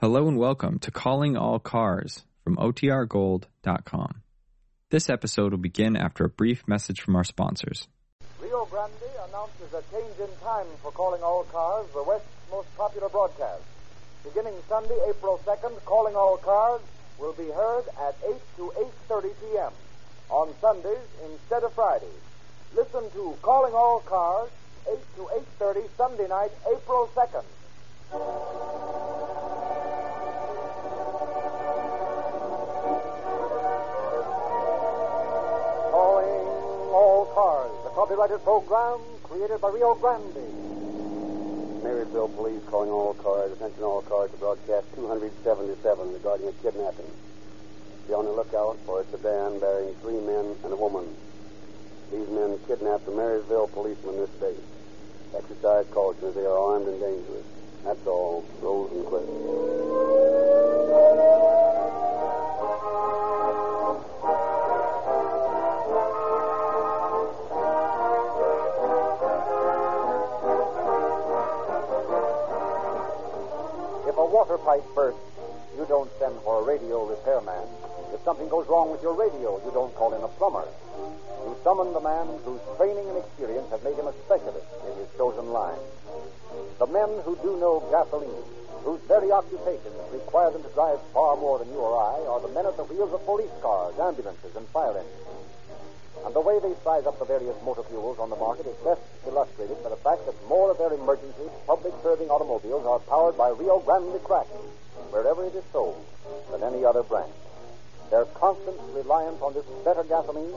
Hello and welcome to Calling All Cars from OTRGold.com. This episode will begin after a brief message from our sponsors. Rio Grande announces a change in time for Calling All Cars, the West's most popular broadcast. Beginning Sunday, April 2nd, Calling All Cars will be heard at 8 to 8.30 p.m. on Sundays instead of Fridays. Listen to Calling All Cars, 8 to 8.30 Sunday night, April 2nd. Copyrighted program created by Rio Grande. Marysville Police calling all cars. Attention all cars to broadcast 277 regarding a kidnapping. Be on the lookout for a sedan bearing three men and a woman. These men kidnapped a Marysville policeman this day. Exercise caution as they are armed and dangerous. That's all. Rosenquist. If a water pipe bursts, you don't send for a radio repairman. If something goes wrong with your radio, you don't call in a plumber. You summon the man whose training and experience have made him a specialist in his chosen line. The men who do know gasoline, whose very occupations require them to drive far more than you or I, are the men at the wheels of police cars, ambulances, and fire engines. And the way they size up the various motor fuels on the market is best illustrated by the fact that more of their emergency, public serving automobiles are powered by Rio Grande Crack, wherever it is sold, than any other brand. Their constant reliance on this better gasoline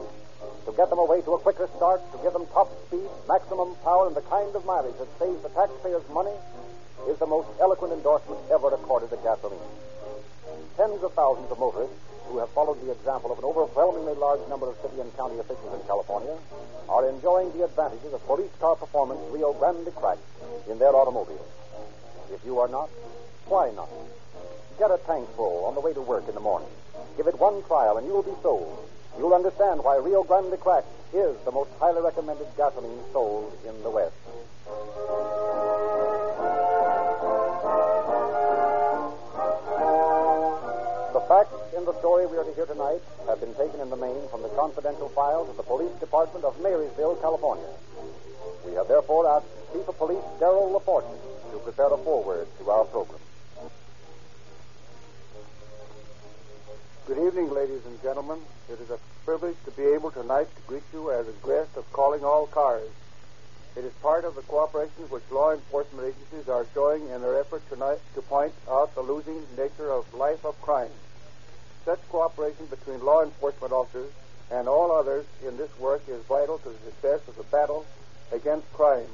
to get them away to a quicker start, to give them top speed, maximum power, and the kind of mileage that saves the taxpayers money is the most eloquent endorsement ever accorded to gasoline. Tens of thousands of motorists who have followed the example of an overwhelmingly large number of city and county officials in California are enjoying the advantages of police car performance Rio Grande Crack in their automobiles. If you are not, why not? Get a tank full on the way to work in the morning. Give it one trial and you will be sold. You'll understand why Rio Grande Crack is the most highly recommended gasoline sold in the West. The facts in the story we are to hear tonight have been taken in the main from the confidential files of the Police Department of Marysville, California. We have therefore asked Chief of Police Darrell LaForte to prepare a foreword to our program. Good evening, ladies and gentlemen. It is a privilege to be able tonight to greet you as a guest of Calling All Cars. It is part of the cooperation which law enforcement agencies are showing in their effort tonight to point out the losing nature of life of crime. Such cooperation between law enforcement officers and all others in this work is vital to the success of the battle against crime.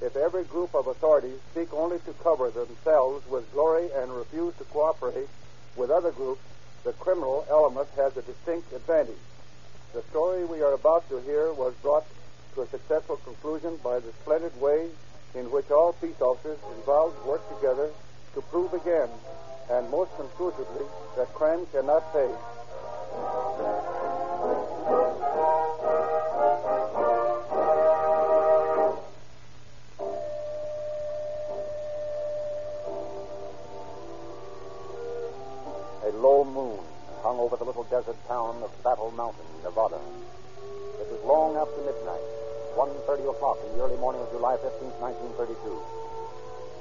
If every group of authorities seek only to cover themselves with glory and refuse to cooperate with other groups, the criminal element has a distinct advantage. The story we are about to hear was brought to a successful conclusion by the splendid way in which all peace officers involved work together to prove again, and most conclusively, that crime cannot pay. A low moon hung over the little desert town of Battle Mountain, Nevada. It was long after midnight, 1.30 o'clock in the early morning of July 15, 1932.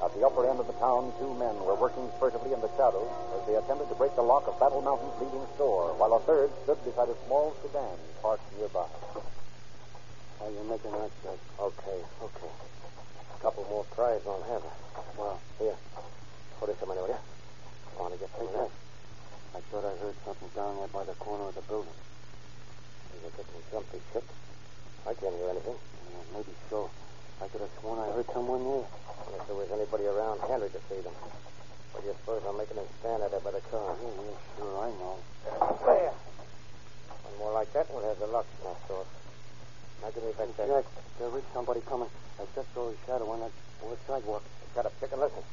At the upper end of the town, two men were working furtively in the shadows as they attempted to break the lock of Battle Mountain's leading store, while a third stood beside a small sedan parked nearby. How you making that, Judge? Okay, okay. A couple more tries won't have. Well, here. Put it some money, will you? I want to get that. I thought I heard something down there by the corner of the building. Is it getting jumpy, Chip? I can't hear anything. Yeah, maybe so. I could have sworn I heard someone there. If there was anybody around, Henry could see them. What do you suppose I'm making them stand out there by the car? Yeah, yeah, sure, I know. There. One more like that, we'll have the lock snapped off. Now give me back that. Jack, there is somebody coming. I just saw his shadow on that board sidewalk. Shut up, chick, and listen.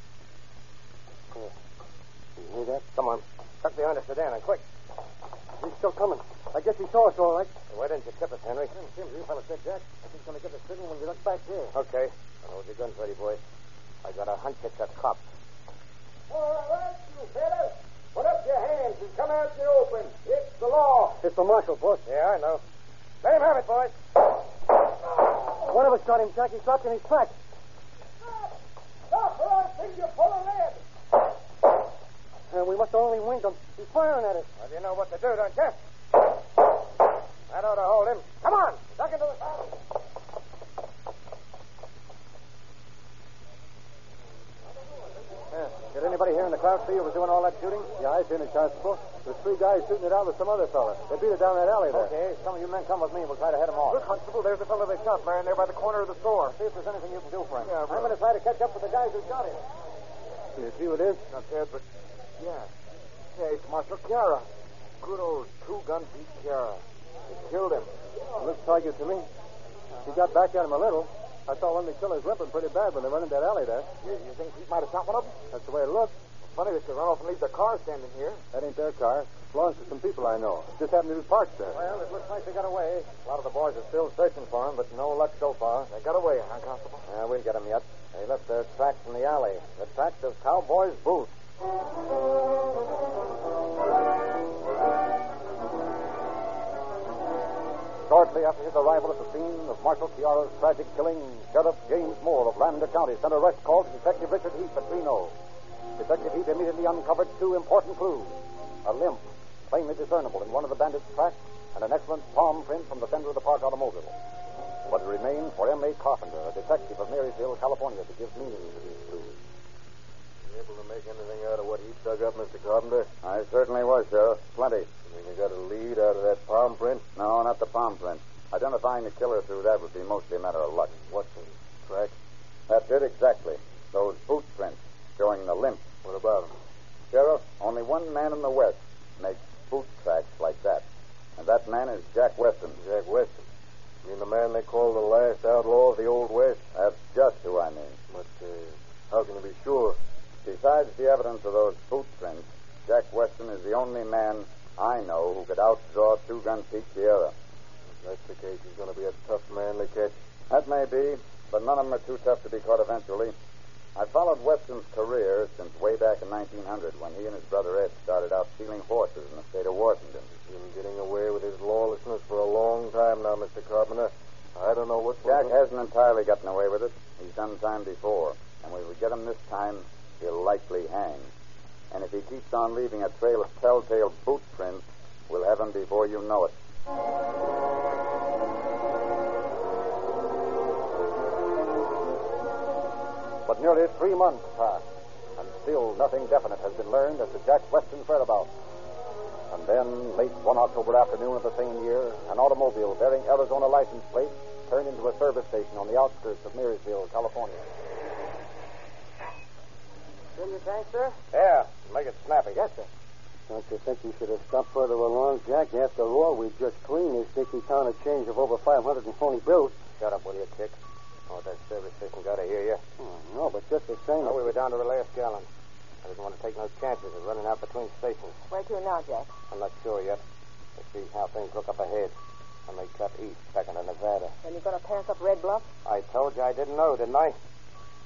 Here. You hear that? Come on. Tuck behind the sedan, and quick. He's still coming. I guess he saw us all right. Why didn't you tip us, Henry? Jim, Jim, you fellas said Jack. I think he's going to give the signal when we look back here. Okay. Now, hold your guns ready, boys. I got a hunch it's a cop. All right, you fellas. Put up your hands and come out in the open. It's the law. It's the marshal, boss. Yeah, I know. Let him have it, boys. One of us got him, Jack. He's dropped in his tracks. Stop! Stop, or I'll think you're full of lead. And we must have only winged him. He's firing at us. Well, you know what to do, don't you? That ought to hold him. Come on, duck into the saddle. Yeah. Did anybody here in the crowd see who was doing all that shooting? Yeah, I seen it, Constable. There's three guys shooting it out with some other fella. They Pete it down that alley there. Okay, some of you men come with me. We'll try to head them off. Look, Constable, there's the fellow they shot lying there by the corner of the store. See if there's anything you can do for him. Yeah, I'm going to try to catch up with the guys who shot him. You see who it is? Not dead, but yeah. Yeah, it's Marshal Chiara. Good old two-gun beat Chiara. Killed him. Looks like it to me. He got back at him a little. I saw one of the killers limping pretty bad when they run in that alley there. You, you think he might have shot one of them? That's the way it looks. Funny they could run off and leave their car standing here. That ain't their car. Belongs to some people I know. Just happened to be parked there. Well, it looks like they got away. A lot of the boys are still searching for him, but no luck so far. They got away, huh, Constable? Yeah, we'll get them yet. They left their tracks in the alley. The tracks of Cowboy's booth. Shortly after his arrival at the scene of Marshal Chiara's tragic killing, Sheriff James Moore of Lander County sent a rush call to Detective Richard Heath at Reno. Detective Heath immediately uncovered two important clues. A limp, plainly discernible in one of the bandits' tracks, and an excellent palm print from the fender of the park automobile. But it remained for M.A. Carpenter, a detective of Marysville, California, to give meaning to these clues. You able to make anything out of what he dug up, Mr. Carpenter? I certainly was, Sheriff. Plenty. You think you got a lead out of that palm print? No, not the palm print. Identifying the killer through that would be mostly a matter of luck. What's the track? That's it exactly. Those boot prints showing the limp. What about him? Sheriff, only one man in the West makes boot tracks like that. And that man is Jack Weston. Jack Weston. You mean the man they call the last outlaw of the Old West? That's just who I mean. But uh, how can you be sure? Besides the evidence of those boot prints, Jack Weston is the only man I know who could outdraw Two Gun Pete Sierra. If that's the case, he's going to be a tough man to catch. That may be, but none of them are too tough to be caught eventually. I followed Weston's career since way back in 1900 when he and his brother Ed started out stealing horses in the state of Washington. He's been getting away with his lawlessness for a long time now, Mr. Carpenter. I don't know what. Jack hasn't entirely gotten away with it. He's done time before. And we we get him this time, he'll likely hang. And if he keeps on leaving a trail of telltale boot prints, we'll have him before you know it. But nearly three months passed, and still nothing definite has been learned as to Jack Weston's whereabouts. And then, late one October afternoon of the same year, an automobile bearing Arizona license plates turned into a service station on the outskirts of Marysville, California. Fill your tank, sir? Yeah, make it snappy. Yes, sir. Don't you think you should have stopped further along, Jack? After all, we just cleaned this sticky town of change of over 540 bills. Shut up, will you, Chick? Oh, that service station got to hear you. Oh, no, but just the same. No, we were down to the last gallon. I didn't want to take no chances of running out between stations. Where to now, Jack? I'm not sure yet. Let's see how things look up ahead. I may cut east, back into Nevada. Then you're going to pass up Red Bluff? I told you I didn't know, didn't I?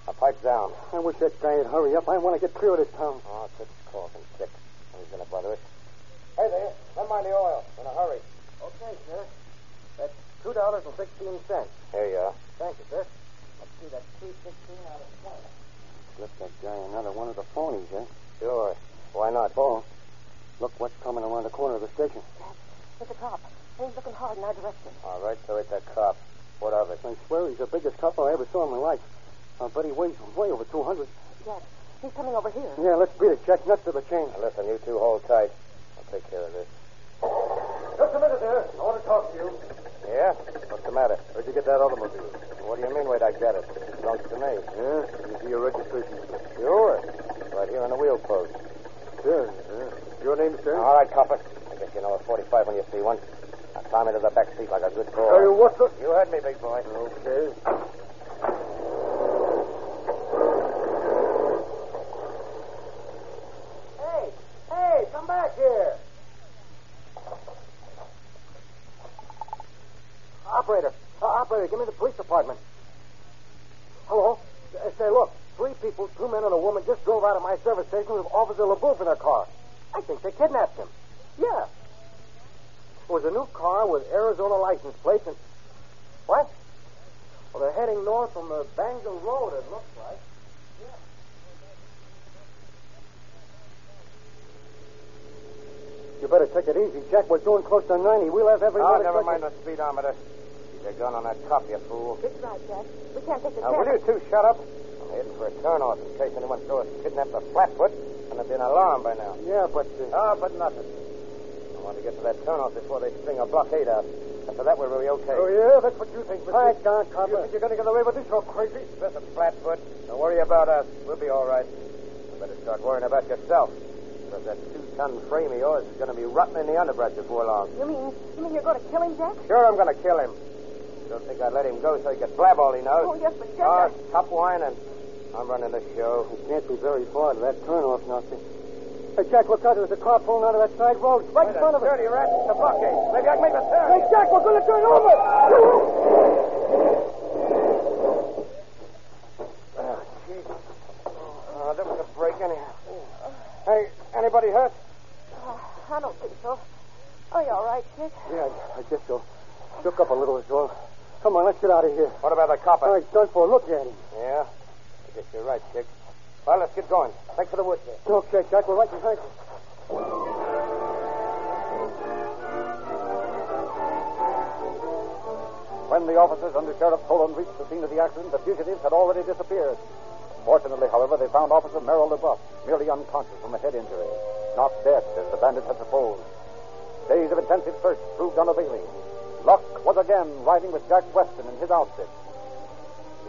Now, pipe down. I wish that guy would hurry up. I want to get clear of this town. Oh, quit talking, Chick. He's going to bother us. Hey there, lend mind the oil. In a hurry. Okay, sir. That's two dollars and sixteen cents. Here you are. Thank you, sir. Let's see that three sixteen out of twenty. Slip that guy another one of the phonies, eh? Sure. Why not? Oh, look what's coming around the corner of the station. It's a cop. He's looking hard in our direction. All right, so it's a cop. What of it? I swear he's the biggest cop I ever saw in my life. I bet he weighs way over 200. Jack, he's coming over here. Yeah, let's beat it, Jack. Nuts to the chain. Now, listen, you two hold tight. I'll take care of this. Just a minute there. I want to talk to you. Yeah? What's the matter? Where'd you get that automobile? What do you mean, where'd I get it? It belongs to me. Yeah? Let me see your registration slip. Sure. Right here on the wheel post. Sure. Yeah. Your name, sir? All right, copper. I guess you know a 45 when you see one. Now climb into the back seat like a good boy. Hey, what's the... You heard me, big boy. Okay. Hey, hey, come back here. Operator. Give me the police department. Hello? Uh, say, look. Three people, two men and a woman, just drove out of my service station with Officer LeBouf in their car. I think they kidnapped him. Yeah. It was a new car with Arizona license plates and. What? Well, they're heading north from the Bangle Road, it looks like. Yeah. You better take it easy, Jack. We're doing close to 90. We'll have every Oh, never mind the speedometer. Keep your gun on that cop, you fool. It's right, Jack. We can't take the Now, will chance. you two shut up? I'm heading for a turnoff in case anyone saw us kidnap the Flatfoot and there'd be an alarm by now. Yeah, but. Uh, Ah, but nothing. I want to get to that turnoff before they string a blockade out. After that, we'll be okay. oh, yeah? That's what you think, Mr. Quiet down, You think you're going to get away with this, You're crazy? Listen, Flatfoot, don't worry about us. We'll be all right. You better start worrying about yourself. Because that two-ton frame of yours is going to be rotting in the underbrush before long. You mean you mean you're going to kill him, Jack? Sure, I'm going to kill him. Don't think I'd let him go so he could blab all he knows. Oh, yes, but Jack. Oh, I- stop whining. I'm running the show. It can't be very far to that turnoff, Nelson. Hey, Jack, look out. There's a car pulling out of that side road. Right in front of us. Dirty rat, it's a blockade. Maybe I can make a turn. Hey, Jack, we're going to turn over. Oh, gee. Oh, there was a break anyhow. Hey, anybody hurt? Oh, I don't think so. Are you all right, Chick? Yeah, I, I guess so. Shook up a little as well. Come on, let's get out of here. What about the copper? All right, done for. a Look at him. Yeah, I guess you're right, Chick. Well, let's get going. Thanks for the woods there. Okay, Jack, we're right behind you. When the officers under Sheriff Tolan reached the scene of the accident, the fugitives had already disappeared. Fortunately, however, they found Officer Merrill LeBuff merely unconscious from a head injury, not dead as the bandits had supposed. Days of intensive search proved unavailing. Luck was again riding with Jack Weston and his outfit.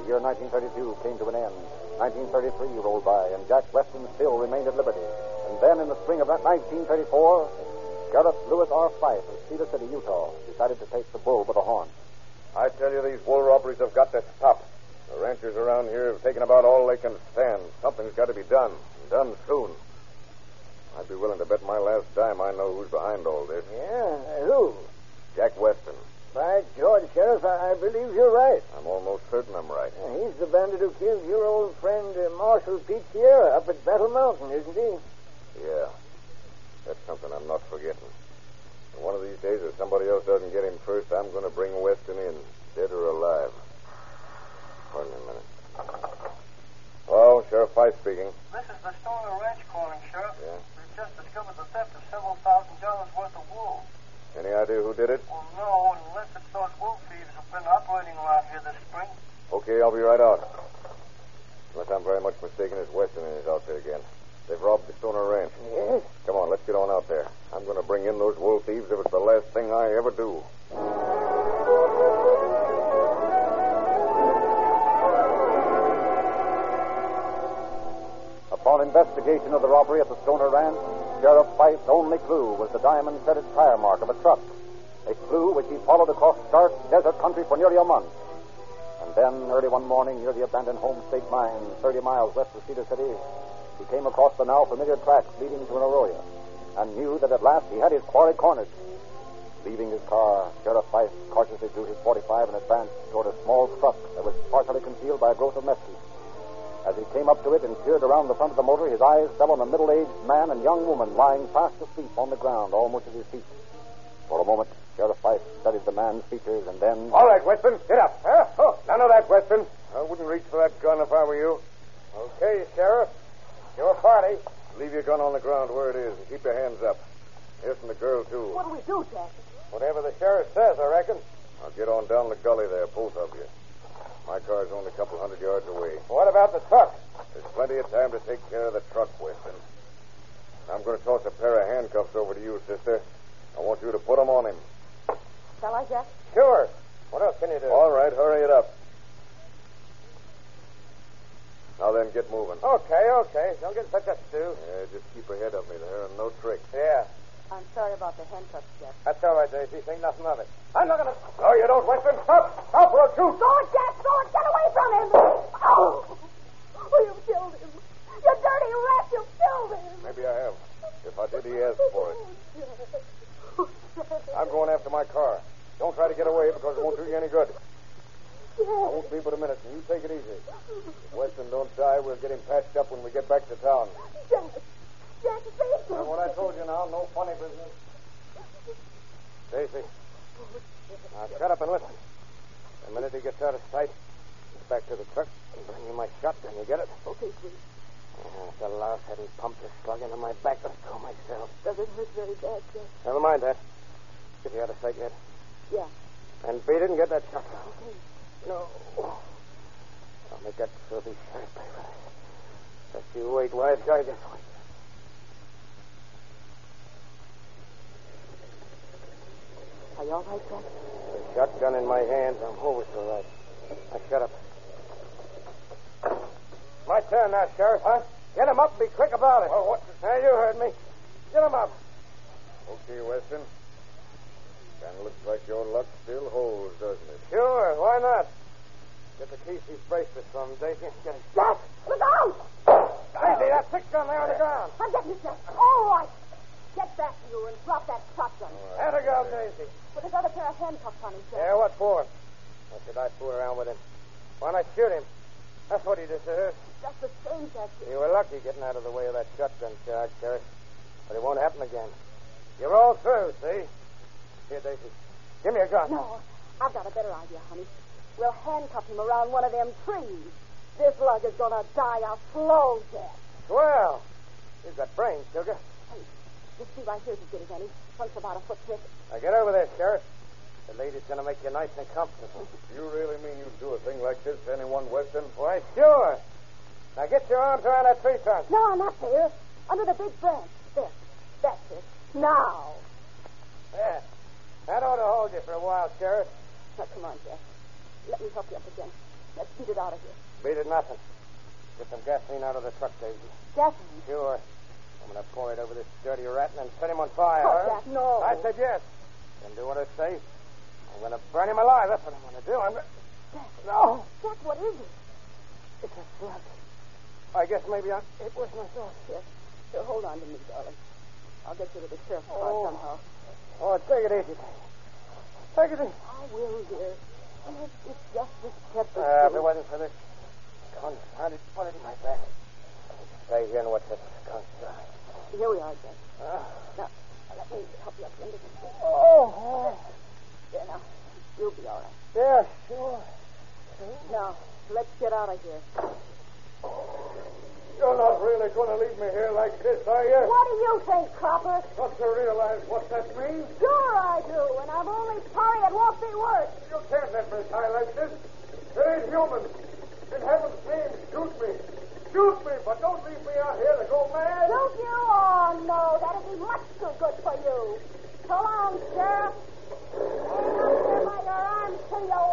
The year 1932 came to an end. 1933 rolled by, and Jack Weston still remained at liberty. And then, in the spring of that 1934, Sheriff Lewis R. Fife of Cedar City, Utah, decided to take the bull by the horn. I tell you, these wool robberies have got to stop. The ranchers around here have taken about all they can stand. Something's got to be done, and done soon. I'd be willing to bet my last dime I know who's behind all this. Yeah, who? Jack Weston. By George, Sheriff, I, I believe you're right. I'm almost certain I'm right. He's the bandit who killed your old friend uh, Marshal Pete Sierra up at Battle Mountain, isn't he? Yeah. That's something I'm not forgetting. And one of these days, if somebody else doesn't get him first, I'm going to bring Weston in, dead or alive. Pardon me a minute. Hello, Sheriff Fife speaking. This is the Stoner Ranch calling, Sheriff. Yeah. We've just discovered the theft of several thousand dollars worth of wool. Any idea who did it? Well, no, unless it's those wolf thieves who've been operating around here this spring. Okay, I'll be right out. Unless I'm very much mistaken, it's Weston and his outfit again. They've robbed the Stoner Ranch. Yes. Come on, let's get on out there. I'm going to bring in those wolf thieves if it's the last thing I ever do. Upon investigation of the robbery at the Stoner Ranch, Sheriff Fife's only clue was the diamond-studded tire mark of a truck, a clue which he followed across dark desert country for nearly a month. And then, early one morning, near the abandoned Home State Mine, 30 miles west of Cedar City, he came across the now familiar tracks leading to an arroyo, and knew that at last he had his quarry cornered. Leaving his car, Sheriff Fife cautiously drew his 45 and advanced toward a small truck that was partially concealed by a growth of mesquite. As he came up to it and peered around the front of the motor, his eyes fell on a middle-aged man and young woman lying fast asleep on the ground, almost at his feet. For a moment, Sheriff Fife studied the man's features, and then... All right, Weston, get up. Huh? Oh, none of that, Weston. I wouldn't reach for that gun if I were you. Okay, Sheriff. Your party. Leave your gun on the ground where it is and keep your hands up. Yes, and the girl, too. What do we do, Jack? Whatever the sheriff says, I reckon. Now get on down the gully there, both of you. My car's only a couple hundred yards away. What about the truck? There's plenty of time to take care of the truck, Weston. I'm going to toss a pair of handcuffs over to you, sister. I want you to put them on him. Shall I, Jack? Sure. What else can you do? All right, hurry it up. Now then, get moving. Okay, okay. Don't get such a stew. Yeah, just keep ahead of me there and no tricks. Yeah. I'm sorry about the handcuffs, Jack. That's all right, Daisy. Think nothing of it. I'm not going to. No, you don't, Weston. Stop! Stop or I'll shoot! Go Jack! Go it! Get away from him! Oh! Oh, you killed him! You dirty rat! You killed him! Maybe I have. If I did, he asked for it. Oh, I'm going after my car. Don't try to get away because it won't do you any good. I won't be but a minute, and you take it easy. If Weston don't die, we'll get him patched up when we get back to town. Jack! Jack, what I told you now. No funny business. Daisy. Now, shut up and listen. The minute he gets out of sight, get back to the truck and bring me my shotgun. You get it? Okay, sweet. Yeah, the louse hadn't pumped a slug into my back. I'd kill myself. Does it hurt very bad, sir? Never mind that. Is he out of sight yet? Yeah. And B didn't get that shotgun. Okay. No. I'll make that filthy sheriff pay for this. Just you wait, wise guy. Wait. Are you all right, Jack? The shotgun in my hands. I'm always all right. Now, shut up. My turn now, Sheriff, huh? Get him up and be quick about it. Oh, what? Now, you heard me. Get him up. Okay, Weston. Kind of looks like your luck still holds, doesn't it? Sure, why not? Get the keys these bracelets from him, Daisy. Get him. Jack, look out! Daisy, that six gun there on the ground. I'm getting you, Jack. All right. Get back, you, and drop that shotgun. Let her go, Daisy. Put his other pair of handcuffs on him, Jack. Yeah, what for? Why should I fool around with him? Why not shoot him? That's what he deserves. Just the same, Jack. You were lucky getting out of the way of that shotgun charge, Sheriff. But it won't happen again. You're all through, see? Here, Daisy. Give me a gun. No, I've got a better idea, honey. We'll handcuff him around one of them trees. This lug is going to die a slow death. Well, you've got brains, Sugar. Hey, this tree right here is as good as any. Trunks about a foot thick. Now get over there, Sheriff. The lady's going to make you nice and comfortable. You really mean you'd do a thing like this to anyone, Weston? Why, sure. Now get your arms around that tree trunk. No, I'm not there. Under the big branch. There. That's it. Now. There. That ought to hold you for a while, Sheriff. Now, come on, Jack. Let me help you up again. Let's beat it out of here. Beat it nothing. Get some gasoline out of the truck, Daisy. Gasoline. Sure. I'm going to pour it over this dirty rat and then set him on fire. Oh, huh? Jack, no. I said yes. Then do what I say. I'm going to burn him alive. That's what I'm going to do. I'm going Jack. No. Jack, what is it? It's a slug. I guess maybe I... It was myself. Here. Here, hold on to me, darling. I'll get you to the sheriff's car Oh. somehow. Oh, take it easy. Take it easy. I will, dear. It's, it's just this or Uh, if it wasn't for this confounded bullet in my back. Stay here and watch that skunk die. Here we are, Jack. Uh, Now, let me help you up into this thing. oh, There, now. You'll be all right. yeah, sure. Now, let's get out of here. You're not really going to leave me here like this, are you? What do you think, Cropper? Don't you realize what that means? Sure I do, and I'm only sorry it won't be worse. You can't let me die like this. It ain't human. In heaven's name, shoot me. Shoot me, but don't leave me out here to go mad. Don't you? Oh, no, that'd be much too good for you. So long, Sheriff. Hang up there by your arms to you.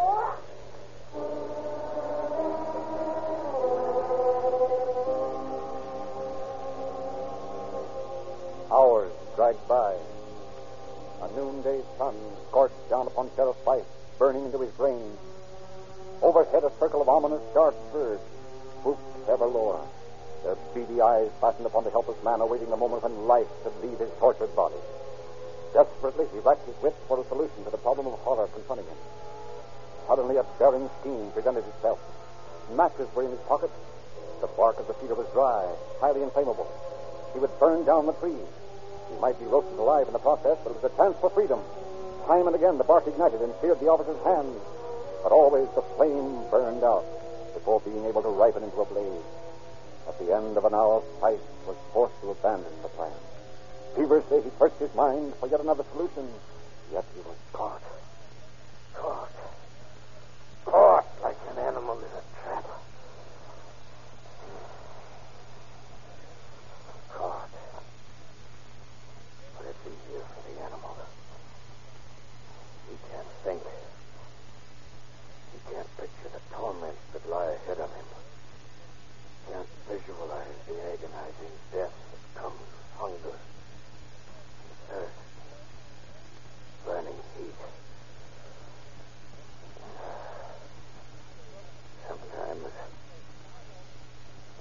Hours dragged by. A noonday sun scorched down upon Sheriff Fife, burning into his brain. Overhead, a circle of ominous dark birds swooped ever lower, their beady eyes fastened upon the helpless man awaiting the moment when life should leave his tortured body. Desperately, he racked his wits for a solution to the problem of horror confronting him. Suddenly, a daring scheme presented itself. Matches were in his pocket. The bark of the cedar was dry, highly inflammable. He would burn down the trees. He might be roasted alive in the process, but it was a chance for freedom. Time and again, the bark ignited and seared the officer's hands. But always the flame burned out before being able to ripen into a blaze. At the end of an hour, Fife was forced to abandon the plan. Feverishly, he searched his mind for yet another solution. Yet he was. Caught. Caught like an animal in a trap. Caught. But it's easier for the animal. He can't think. He can't picture the torments that lie ahead of him. Can't visualize the agonizing death that comes with hunger, and thirst, burning heat. Sometimes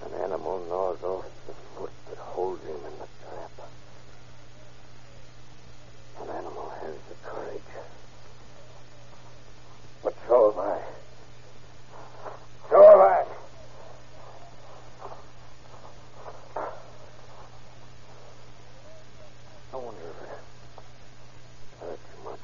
an animal gnaws off the foot that holds him in the trap. An animal has the courage. But so have I. So have I. I wonder if it hurt too much.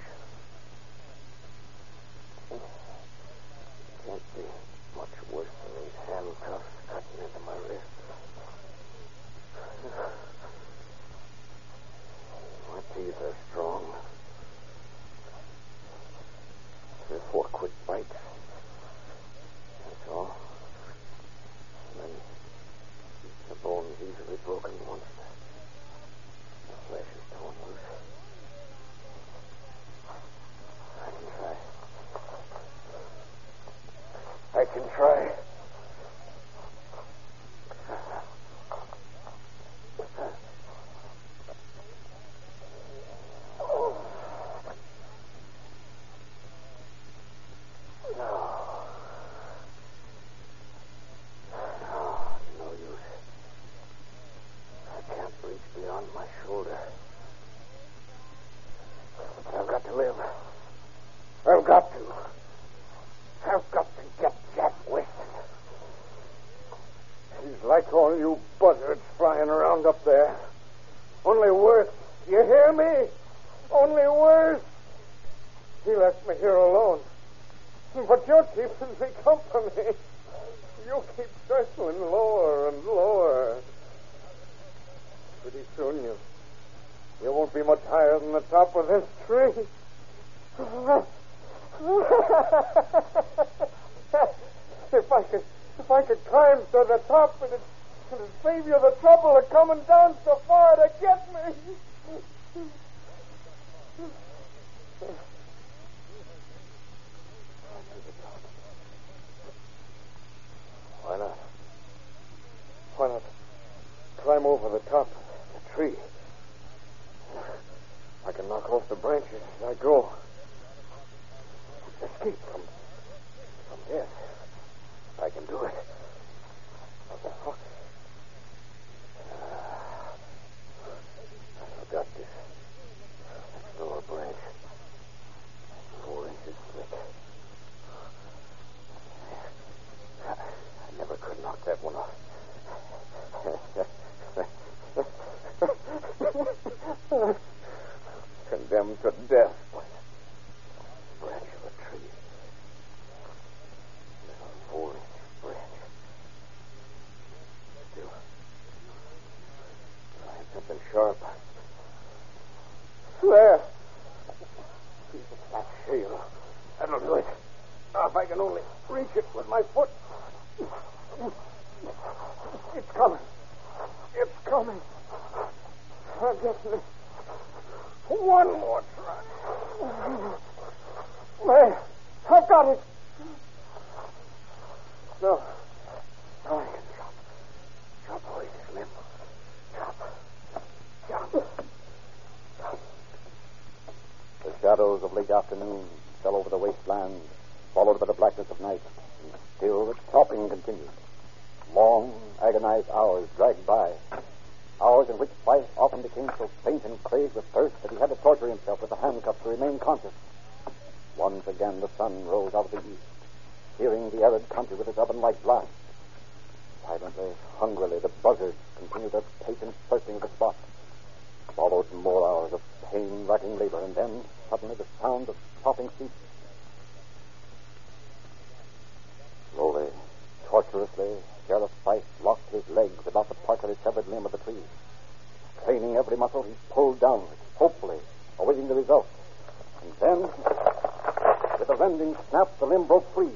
told her. I've got to live. I've got to. I've got to get Jack Weston. He's like all buzzards flying around up there. Only worse. You hear me? Only worse. He left me here alone. But you're keeping me company. You keep circling lower and lower. Pretty soon you you won't be much higher than the top of this tree. if I could if I could climb to the top it'd, it'd save you the trouble of coming down so far to get me. Why not? Why not climb over the top of the tree? I can knock off the branches as I go. Escape from from death. I can do it. Oh, I forgot this. That lower branch. Four inches thick. I never could knock that one off. Condemned to death by the branch of a tree. Little four inch branch. Still, trying something sharp. There. Piece of flat shale. That'll do it. Now, if I can only reach it with my foot. It's coming. It's coming. I'm getting it. I've got it. No. I can. Chop away this limb. Chop. Chop. The shadows of late afternoon fell over the wasteland, followed by the blackness of night, and still the chopping continued. Long, agonized hours dragged by. Hours in which Fife often became so faint and crazed with thirst that he had to torture himself with the handcuffs to remain conscious. Once again the sun rose out of the east, searing the arid country with its oven-like blast. Silently, hungrily, the buzzards continued their patient searching of the spot. Followed more hours of pain-racking labor, and then, suddenly, the sound of chopping ceased. Slowly, tortuously, Sheriff Fife locked his legs about the partially severed limb of the tree. Straining every muscle, he pulled downward, hopefully, awaiting the result. And then, with a rending snap, the limb broke free.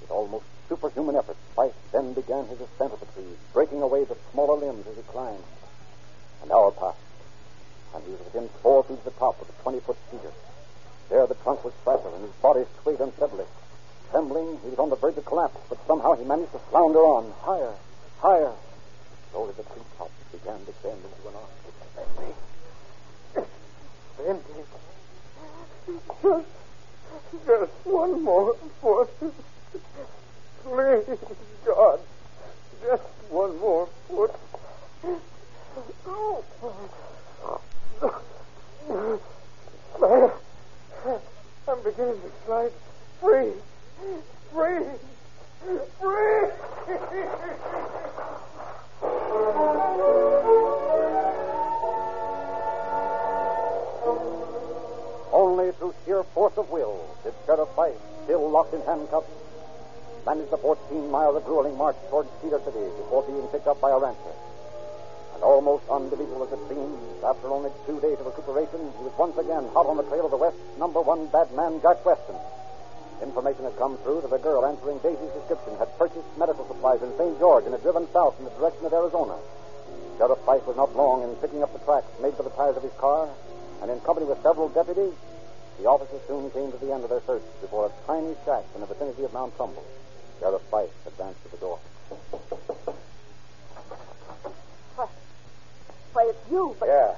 With almost superhuman effort, Fife then began his ascent of the tree, breaking away the smaller limbs as he climbed. An hour passed, and he was within four feet of the top of the twenty-foot cedar. There the trunk was fragile, and his body swayed unsteadily. Trembling, he was on the verge of collapse, but somehow he managed to flounder on, higher, higher. Slowly the tree tops began to bend into an arc. Bending. Just, just one more foot. Please, God. Just one more foot. Oh. I'm beginning to slide free. Free. Free. Only through sheer force of will did Sheriff Fife, still locked in handcuffs, manage the 14 miles of grueling march toward Cedar City before being picked up by a rancher. And almost unbelievable as it seems, after only two days of recuperation, he was once again hot on the trail of the West's number one bad man, Jack Weston. Information had come through that a girl answering Daisy's description had purchased medical supplies in St. George and had driven south in the direction of Arizona. Sheriff Fife was not long in picking up the tracks made by the tires of his car, and in company with several deputies, the officers soon came to the end of their search before a tiny shack in the vicinity of Mount Trumbull. Sheriff Fife advanced to the door. Why, why, it's you, but, Yeah.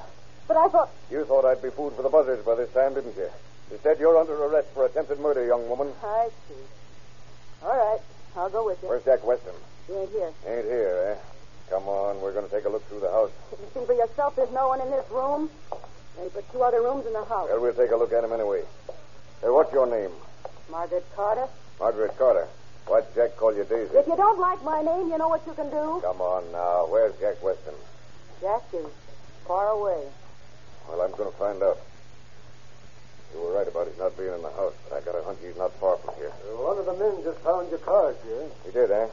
but I thought. You thought I'd be food for the buzzards by this time, didn't you? You said you're under arrest for attempted murder, young woman. I see. All right, I'll go with you. Where's Jack Weston? He ain't here. Ain't here, eh? Come on, we're going to take a look through the house. You see for yourself there's no one in this room. They put two other rooms in the house. Well, we'll take a look at him anyway. Hey, what's your name? Margaret Carter. Margaret Carter. Why'd Jack call you Daisy? If you don't like my name, you know what you can do. Come on now. Where's Jack Weston? Jack is far away. Well, I'm going to find out. You were right about his not being in the house, but I got a hunch he's not far from here. One of the men just found your car, Sheriff. He did, eh?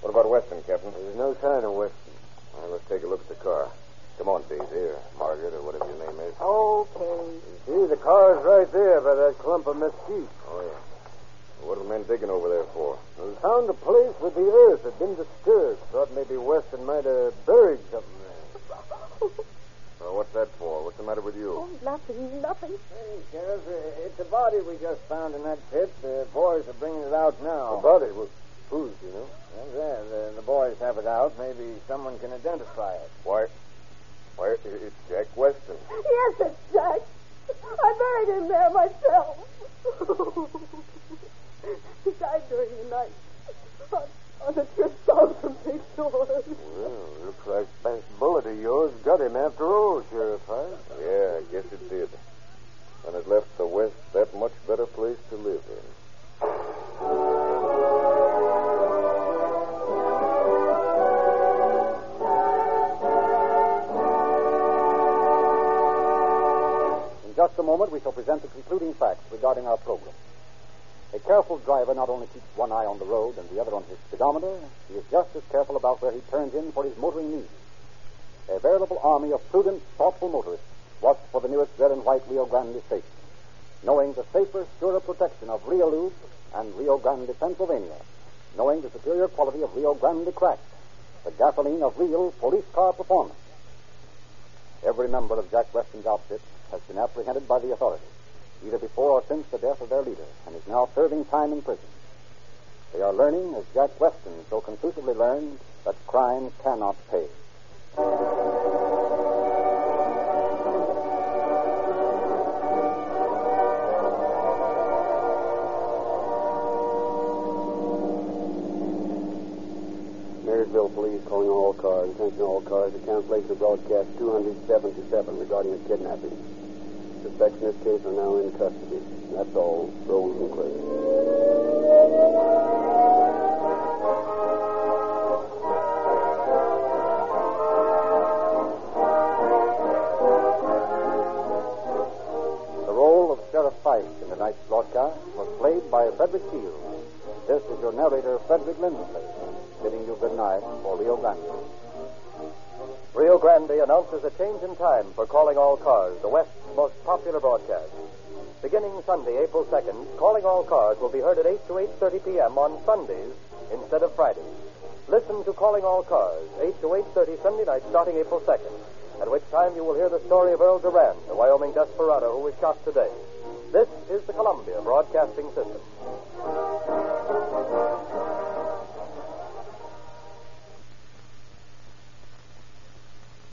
What about Weston, Captain? There's no sign of Weston. Well, let's take a look at the car. Come on, Daisy, or Margaret, or whatever your name is. Okay. See, the car's right there by that clump of mesquite. Oh, yeah. What are the men digging over there for? We found a place where the earth had been disturbed. Thought maybe Weston might have buried something there. Well, what's that for? What's the matter with you? Oh, nothing, nothing. Hey, Sheriff, uh, it's a body we just found in that pit. The boys are bringing it out now. The body was whose, you know? Well, there, the, the boys have it out. Maybe someone can identify it. Why? Why, it's Jack Weston. Yes, it's Jack. I buried him there myself. he died during the night on, the trip south from St. George. Well, looks like that bullet of yours got him after all, Sheriff Hyde. Yeah, I guess it did. And it left the West that much better place to live in. In just a moment, we shall present the concluding facts regarding our program. A careful driver not only keeps one eye on the road and the other on his speedometer, he is just as careful about where he turns in for his motoring needs. A veritable army of prudent, thoughtful motorists watch for the nearest red and white Rio Grande station, knowing the safer, surer protection of Rio Lube and Rio Grande, Pennsylvania, knowing the superior quality of Rio Grande Cracked, the gasoline of real police car performance. Every member of Jack Weston's outfit has been apprehended by the authorities, either before or since the death of their leader, and is now serving time in prison. They are learning, as Jack Weston so conclusively learned, that crime cannot pay. Marysville Police calling all cars. Attention all cars. The cancellation of broadcast 277 regarding a kidnapping. Suspects in this case are now in custody. That's all. Rolls and clear. Announces a change in time for calling all cars, the West's most popular broadcast. Beginning Sunday, April 2nd, calling all cars will be heard at 8 to 8.30 p.m. on Sundays instead of Fridays. Listen to Calling All Cars, 8 to 8.30 Sunday night starting April 2nd, at which time you will hear the story of Earl Durand, the Wyoming desperado who was shot today. This is the Columbia Broadcasting System.